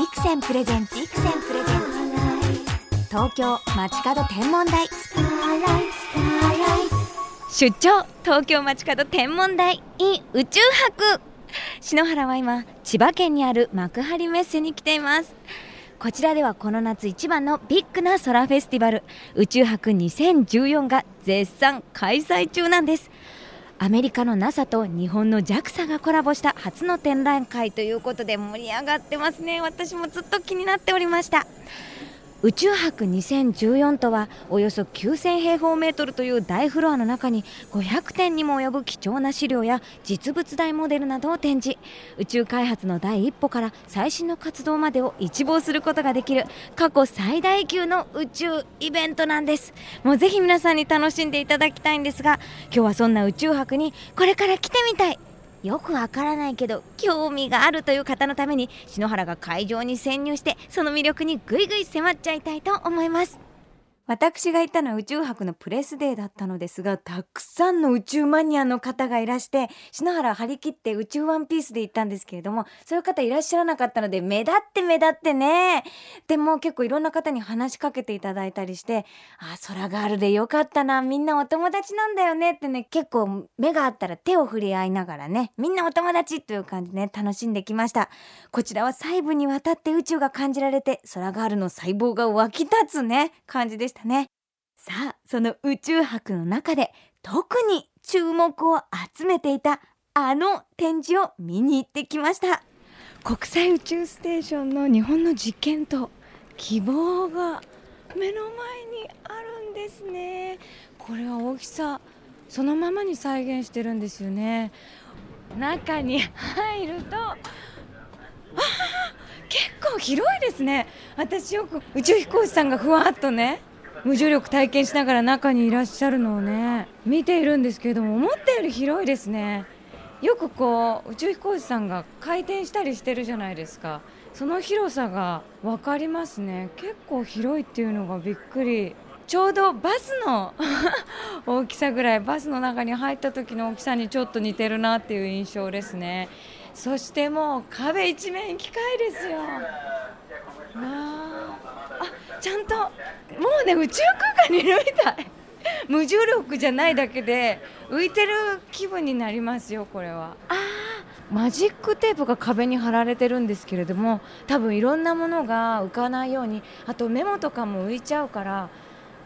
ビクセンプレゼンツビクセンプレゼンツ。東京街角天文台。出張東京街角天文台。in 宇宙博。篠原は今千葉県にある幕張メッセに来ています。こちらではこの夏一番のビッグな空フェスティバル。宇宙博2014が絶賛開催中なんです。アメリカの NASA と日本の JAXA がコラボした初の展覧会ということで盛り上がってますね。私もずっと気になっておりました。宇宙博2014とはおよそ9000平方メートルという大フロアの中に500点にも及ぶ貴重な資料や実物大モデルなどを展示。宇宙開発の第一歩から最新の活動までを一望することができる過去最大級の宇宙イベントなんです。もうぜひ皆さんに楽しんでいただきたいんですが今日はそんな宇宙博にこれから来てみたい。よくわからないけど興味があるという方のために篠原が会場に潜入してその魅力にぐいぐい迫っちゃいたいと思います。私が行ったのは宇宙博のプレスデーだったのですがたくさんの宇宙マニアの方がいらして篠原張り切って宇宙ワンピースで行ったんですけれどもそういう方いらっしゃらなかったので目立って目立ってね。でも結構いろんな方に話しかけていただいたりしてあ空があるでよかったなみんなお友達なんだよねってね結構目があったら手を振り合いながらねみんなお友達という感じでね楽しんできました。こちらは細部にわたって宇宙が感じられて空があるの細胞が湧き立つね感じでした。ね。さあその宇宙博の中で特に注目を集めていたあの展示を見に行ってきました。国際宇宙ステーションの日本の実験と希望が目の前にあるんですね。これは大きさそのままに再現してるんですよね。中に入るとあ結構広いですね。私よく宇宙飛行士さんがふわっとね。無重力体験しながら中にいらっしゃるのをね見ているんですけれども思ったより広いですね。よくこう宇宙飛行士さんが回転したりしてるじゃないですか。その広さが分かりますね。結構広いっていうのがびっくり。ちょうどバスの 大きさぐらいバスの中に入った時の大きさにちょっと似てるなっていう印象ですね。そしてもう壁一面機械ですよ。あちゃんともうね宇宙空間にいるみたい。無重力じゃないだけで浮いてる気分になりますよこれは。あマジックテープが壁に貼られてるんですけれども多分いろんなものが浮かないようにあとメモとかも浮いちゃうから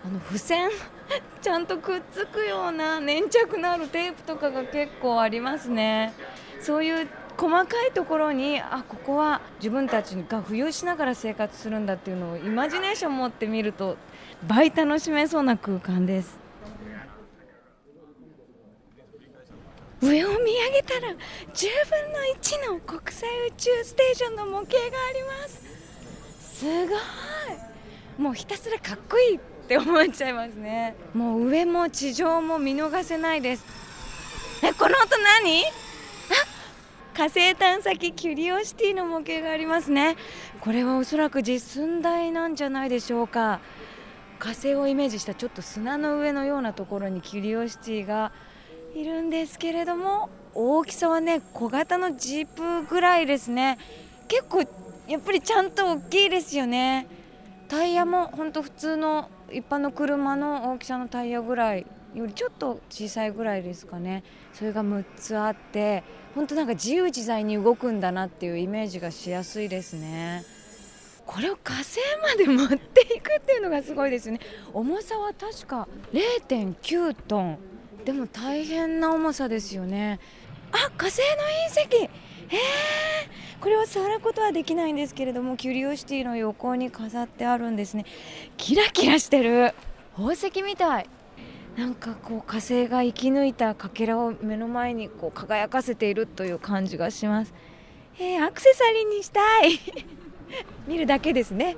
あの付箋？ちゃんとくっつくような粘着のあるテープとかが結構ありますね。そういう細かいところにあここは自分たちが浮遊しながら生活するんだっていうのをイマジネーション持ってみると倍楽しめそうな空間です。上を見上げたら10分の1の国際宇宙ステーションの模型があります。すごい。もうひたすらかっこいいって思っちゃいますね。もう上も地上も見逃せないです。えこの音何？火星探査機キュリオシティの模型がありますね。これはおそらく実寸大なんじゃないでしょうか。火星をイメージしたちょっと砂の上のようなところにキュリオシティがいるんですけれども大きさはね小型のジープぐらいですね。結構やっぱりちゃんと大きいですよね。タイヤも本当普通の一般の車の大きさのタイヤぐらい。よりちょっと小さいぐらいですかね。それが6つあって本当なんか自由自在に動くんだなっていうイメージがしやすいですね。これを火星まで持っていくっていうのがすごいですね。重さは確か0.9トン。でも大変な重さですよね。あ火星の隕石。えー、これは触ることはできないんですけれどもキュリオシティの横に飾ってあるんですね。キラキラしてる。宝石みたい。なんかこう火星が生き抜いたかけらを目の前にこう輝かせているという感じがします。えー、アクセサリーにしたい 見るだけですね。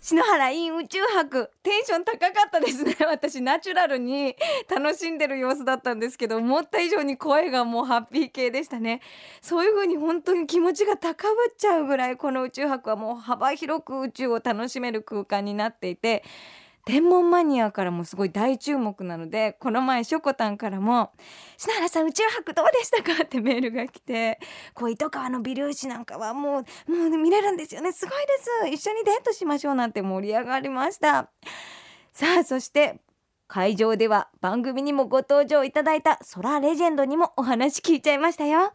篠原イン宇宙博テンション高かったですね 私ナチュラルに楽しんでる様子だったんですけど思った以上に声がもうハッピー系でしたねそういう風に本当に気持ちが高ぶっちゃうぐらいこの宇宙博はもう幅広く宇宙を楽しめる空間になっていて天文マニアからもすごい大注目なのでこの前しょこたんからも「篠原さん宇宙博どうでしたか?」ってメールが来てこう糸川の微粒子なんかはもうもう見れるんですよね。すごいです。一緒にデートしましょうなんて盛り上がりました。さあそして会場では番組にもご登場いただいたソラレジェンドにもお話聞いちゃいましたよ。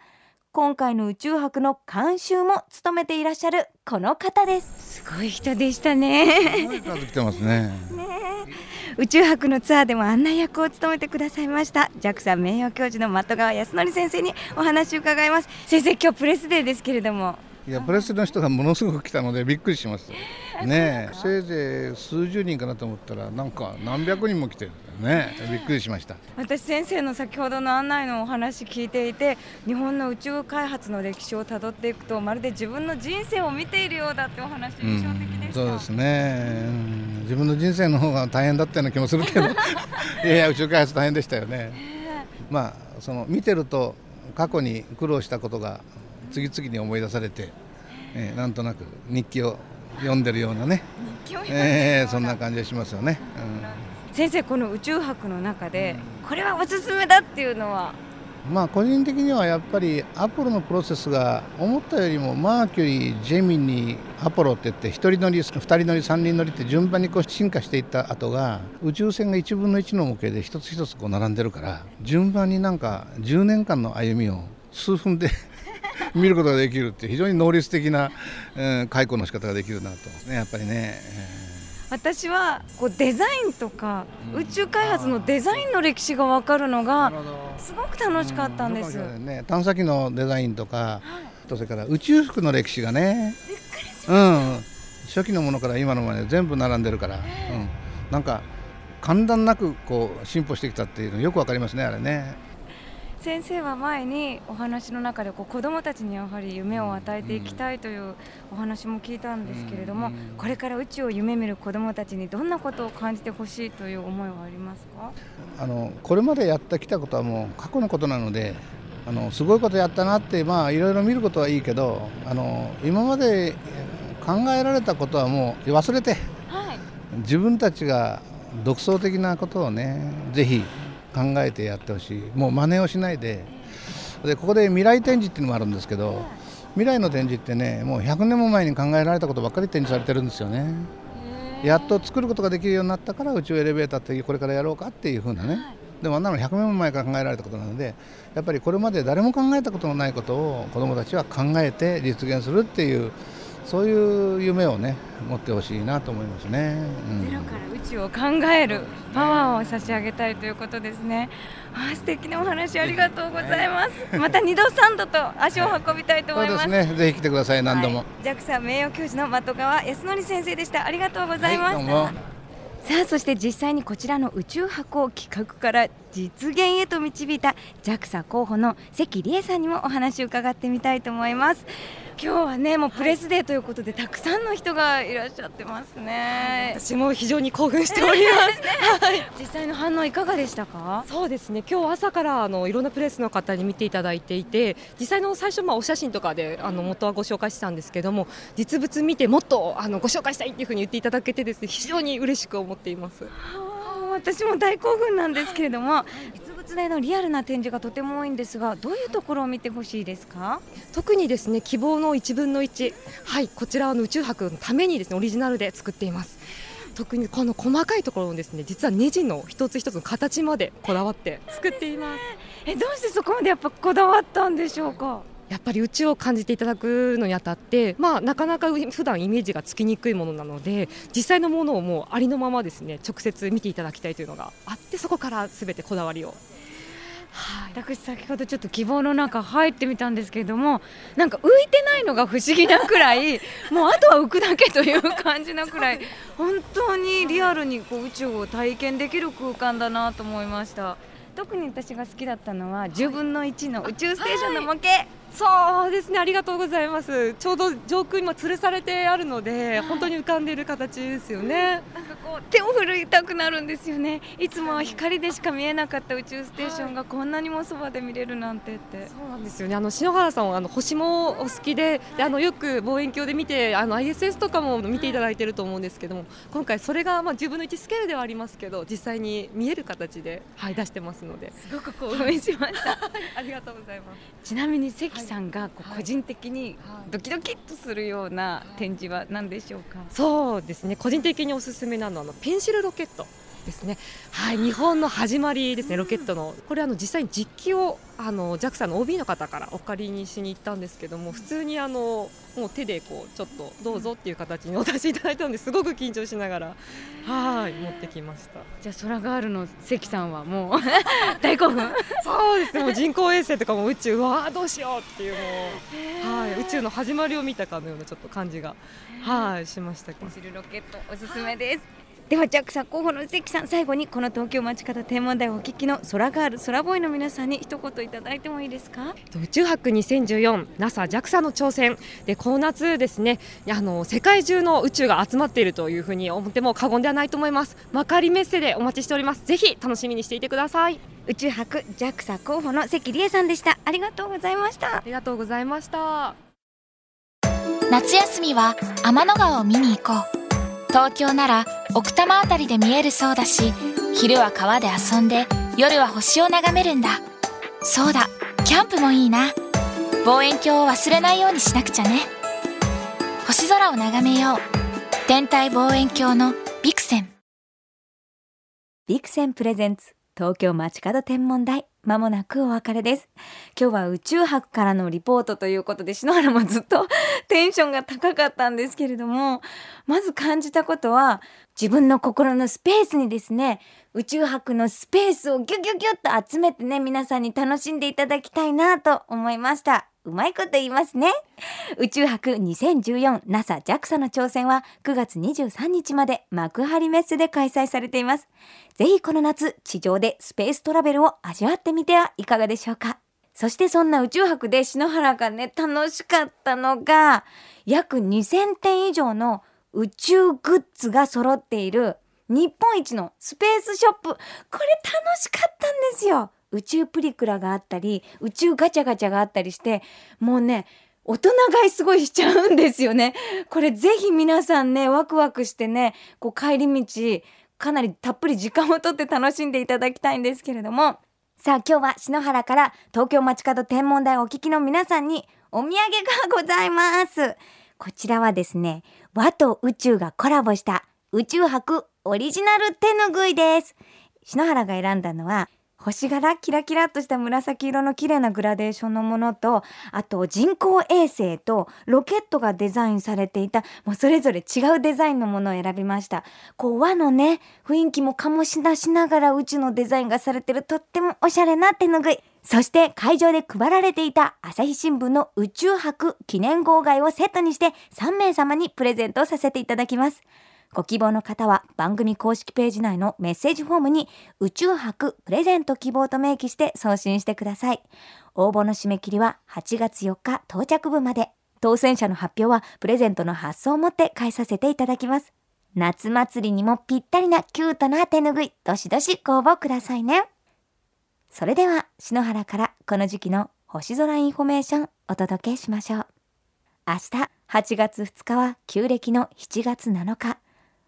今回の宇宙博の監修も務めていらっしゃるこの方です。すごい人でしたね。すごい数来てますね。宇宙博のツアーでも案内役を務めてくださいました。JAXA 名誉教授の的川康則先生にお話を伺います。先生今日プレスデーですけれどもいやプレスの人がものすごく来たのでびっくりしましたねせいぜい数十人かなと思ったらなんか何百人も来てるね。びっくりしました。私先生の先ほどの案内のお話聞いていて日本の宇宙開発の歴史をたどっていくとまるで自分の人生を見ているようだってお話印象的でした、うん、そうですね、うん、自分の人生の方が大変だったような気もするけど。いやいや宇宙開発大変でしたよね、まあその見てると過去に苦労したことが次々に思い出されて、えー、なんとなく日記を読んでるようなね、えー、そんな感じがしますよね、うん、先生この宇宙博の中で、これはおすすめだっていうのは？まあ個人的にはやっぱりアポロのプロセスが思ったよりもマーキュリー、ジェミニアポロって言って1人乗り2人乗り3人乗りって順番にこう進化していった後が宇宙船が1分の1の模型で一つ一つこう並んでるから順番になんか10年間の歩みを数分で 見ることができるって非常に能率的な、うん、解雇の仕方ができるなとね。やっぱりね。えー。私はこうデザインとか、宇宙開発のデザインの歴史が分かるのがすごく楽しかったんです、うんね、探査機のデザインとか、はい、それから宇宙服の歴史がね、うん、初期のものから今のまで全部並んでるから、うん、なんか簡単なくこう進歩してきたっていうのよくわかりますねあれね。先生は前にお話の中でこう子どもたちにやはり夢を与えていきたいというお話も聞いたんですけれども、これから宇宙を夢見る子どもたちにどんなことを感じてほしいという思いはありますか？あのこれまでやってきたことはもう過去のことなのであのすごいことやったなってまあいろいろ見ることはいいけどあの今まで考えられたことはもう忘れて、はい、自分たちが独創的なことをねぜひ考えてやってほしい。もう真似をしないで。でここで未来展示っていうのもあるんですけど未来の展示ってねもう100年も前に考えられたことばっかり展示されてるんですよね。やっと作ることができるようになったから宇宙エレベーターってこれからやろうかっていうふうなね。でもあんなの100年も前から考えられたことなのでやっぱりこれまで誰も考えたことのないことを子どもたちは考えて実現するっていうそういう夢をね持ってほしいなと思いますね、うん、ゼロから宇宙を考えるパワーを差し上げたいということですね。あ素敵なお話ありがとうございます、また二度三度と足を運びたいと思います、ね。ぜひ来てください。何度も、はい、JAXA 名誉教授の的川康則先生でした。ありがとうございました、はいさあそして実際にこちらの宇宙箱を企画から実現へと導いた JAXA 候補の関理恵さんにもお話を伺ってみたいと思います。今日はねもうプレスデーということで、はい、たくさんの人がいらっしゃってますね。私も非常に興奮しております、はい、実際の反応いかがでしたか？そうですね。今日朝からあのいろんなプレスの方に見ていただいていて実際の最初まあお写真とかであの元はご紹介したんですけども実物見てもっとあのご紹介したいっていうふうに言っていただけてですね非常に嬉しく思っています。私も大興奮なんですけれども実物でのリアルな展示がとても多いんですがどういうところを見てほしいですか？特にですね希望の1分の1はいこちらの宇宙博のためにですねオリジナルで作っています。特にこの細かいところのですね実はネジの一つ一つの形までこだわって作っています。えどうしてそこまでやっぱこだわったんでしょうか？やっぱり宇宙を感じていただくのにあたって、まあ、なかなか普段イメージがつきにくいものなので実際のものをもうありのままですね直接見ていただきたいというのがあってそこからすべてこだわりを。はい、私先ほどちょっと希望の中入ってみたんですけれどもなんか浮いてないのが不思議なくらい もうあとは浮くだけという感じなくらい本当にリアルにこう宇宙を体験できる空間だなと思いました。特に私が好きだったのは10分の1の宇宙ステーションの模型、はいそうですねありがとうございます。ちょうど上空にも吊るされてあるので、はい、本当に浮かんでいる形ですよね。なんかここう手を振りたくなるんですよね。いつもは光でしか見えなかった宇宙ステーションがこんなにもそばで見れるなんてって。そうなんですよね。あの篠原さんはあの星もお好きでであのよく望遠鏡で見てあの ISS とかも見ていただいてると思うんですけども今回それがまあ10分の1スケールではありますけど実際に見える形で、はい、出してますので。すごく興奮しました。ありがとうございます。ちなみに関さんがこうはい。個人的にドキドキっとするような展示は何でしょうか？そうですね。個人的におすすめなのはあのペンシルロケットですね。はい日本の始まりですねロケットの。これあの実際に実機をあの JAXA の OB の方からお借りにしに行ったんですけども普通にあのもう手でこうちょっとどうぞっていう形にお出しいただいたのですごく緊張しながらはい持ってきました。じゃあ空ガールの関さんはもう 大興奮。そうですね。もう人工衛星とかも宇宙うわあどうしようっていうもうはい宇宙の始まりを見たかのようなちょっと感じがはいしましたけど。走るロケットおすすめですでは JAXA 候補の関さん最後にこの東京街角天文台をお聞きの空ガール空ボーイの皆さんに一言いただいてもいいですか？宇宙博 2014NASA JAXA の挑戦。でこの夏ですねあの世界中の宇宙が集まっているというふうに思っても過言ではないと思います。幕張メッセでお待ちしております。ぜひ楽しみにしていてください。宇宙博 JAXA 候補の関理恵さんでした。ありがとうございました。ありがとうございました。夏休みは天の川を見に行こう東京なら奥多摩あたりで見えるそうだし昼は川で遊んで夜は星を眺めるんだ。そうだキャンプもいいな。望遠鏡を忘れないようにしなくちゃね。星空を眺めよう。天体望遠鏡のビクセン。ビクセンプレゼンツ東京街角天文台。まもなくお別れです。今日は宇宙博からのリポートということで篠原もずっと テンションが高かったんですけれどもまず感じたことは自分の心のスペースにですね宇宙博のスペースをギュギュギュッと集めてね皆さんに楽しんでいただきたいなと思いました。うまいこと言いますね。宇宙博 2014NASA JAXA の挑戦は9月23日まで幕張メッセで開催されています。ぜひこの夏地上でスペーストラベルを味わってみてはいかがでしょうか。そしてそんな宇宙博で篠原がね楽しかったのが約2000点以上の宇宙グッズが揃っている日本一のスペースショップ。これ楽しかったんですよ。宇宙プリクラがあったり宇宙ガチャガチャがあったりしてもうね大人買いすごいしちゃうんですよね。これぜひ皆さんねワクワクしてねこう帰り道かなりたっぷり時間をとって楽しんでいただきたいんですけれども。さあ今日は篠原から東京街角天文台お聞きの皆さんにお土産がございます。こちらはですね和と宇宙がコラボした宇宙博オリジナル手ぬぐいです。篠原が選んだのは星柄キラキラっとした紫色の綺麗なグラデーションのものとあと人工衛星とロケットがデザインされていたもうそれぞれ違うデザインのものを選びました。こう和のね雰囲気も醸し出しながら宇宙のデザインがされてるとってもおしゃれな手ぬぐい。そして会場で配られていた朝日新聞の宇宙博記念号外をセットにして3名様にプレゼントさせていただきます。ご希望の方は番組公式ページ内のメッセージフォームに宇宙博プレゼント希望と明記して送信してください。応募の締め切りは8月4日到着分まで。当選者の発表はプレゼントの発送をもって代えさせていただきます。夏祭りにもぴったりなキュートな手ぬぐい、どしどしご応募くださいね。それでは篠原からこの時期の星空インフォメーションお届けしましょう。明日8月2日は旧暦の7月7日。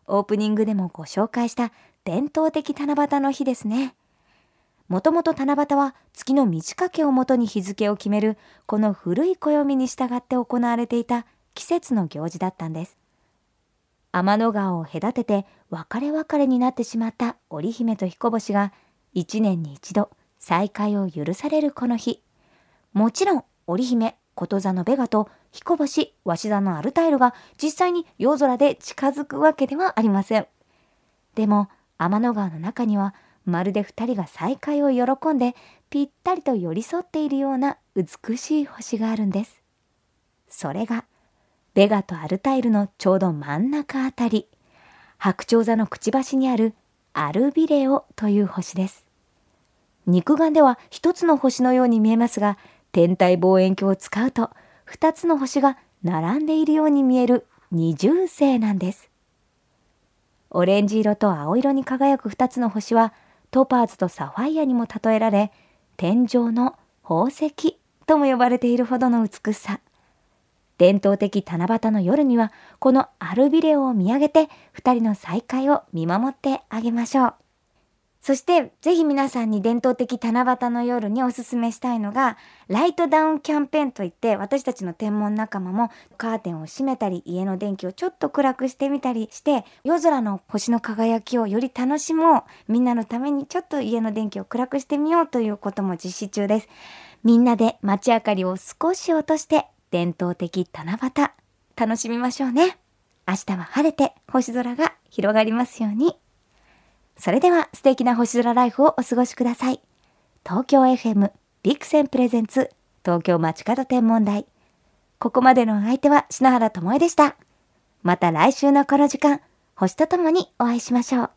オープニングでもご紹介した伝統的七夕の日ですね。もともと七夕は月の満ち欠けをもとに日付を決めるこの古い暦に従って行われていた季節の行事だったんです。天の川を隔てて別れ別れになってしまった織姫と彦星が一年に一度再会を許されるこの日。もちろん織姫、こと座のベガと彦星、鷲座のアルタイルが実際に夜空で近づくわけではありません。でも天の川の中にはまるで二人が再会を喜んでぴったりと寄り添っているような美しい星があるんです。それがベガとアルタイルのちょうど真ん中あたり白鳥座のくちばしにあるアルビレオという星です。肉眼では一つの星のように見えますが天体望遠鏡を使うと2つの星が並んでいるように見える二重星なんです。オレンジ色と青色に輝く2つの星はトパーズとサファイアにも例えられ天井の宝石とも呼ばれているほどの美しさ。伝統的七夕の夜にはこのアルビレオを見上げて2人の再会を見守ってあげましょう。そしてぜひ皆さんに伝統的七夕の夜におすすめしたいのがライトダウンキャンペーンといって私たちの天文仲間もカーテンを閉めたり家の電気をちょっと暗くしてみたりして夜空の星の輝きをより楽しもうみんなのためにちょっと家の電気を暗くしてみようということも実施中です。みんなで街明かりを少し落として伝統的七夕楽しみましょうね。明日は晴れて星空が広がりますように。それでは素敵な星空ライフをお過ごしください。東京 FM ビクセンプレゼンツ東京街角天文台。ここまでのお相手は篠原智恵でした。また来週のこの時間、星とともにお会いしましょう。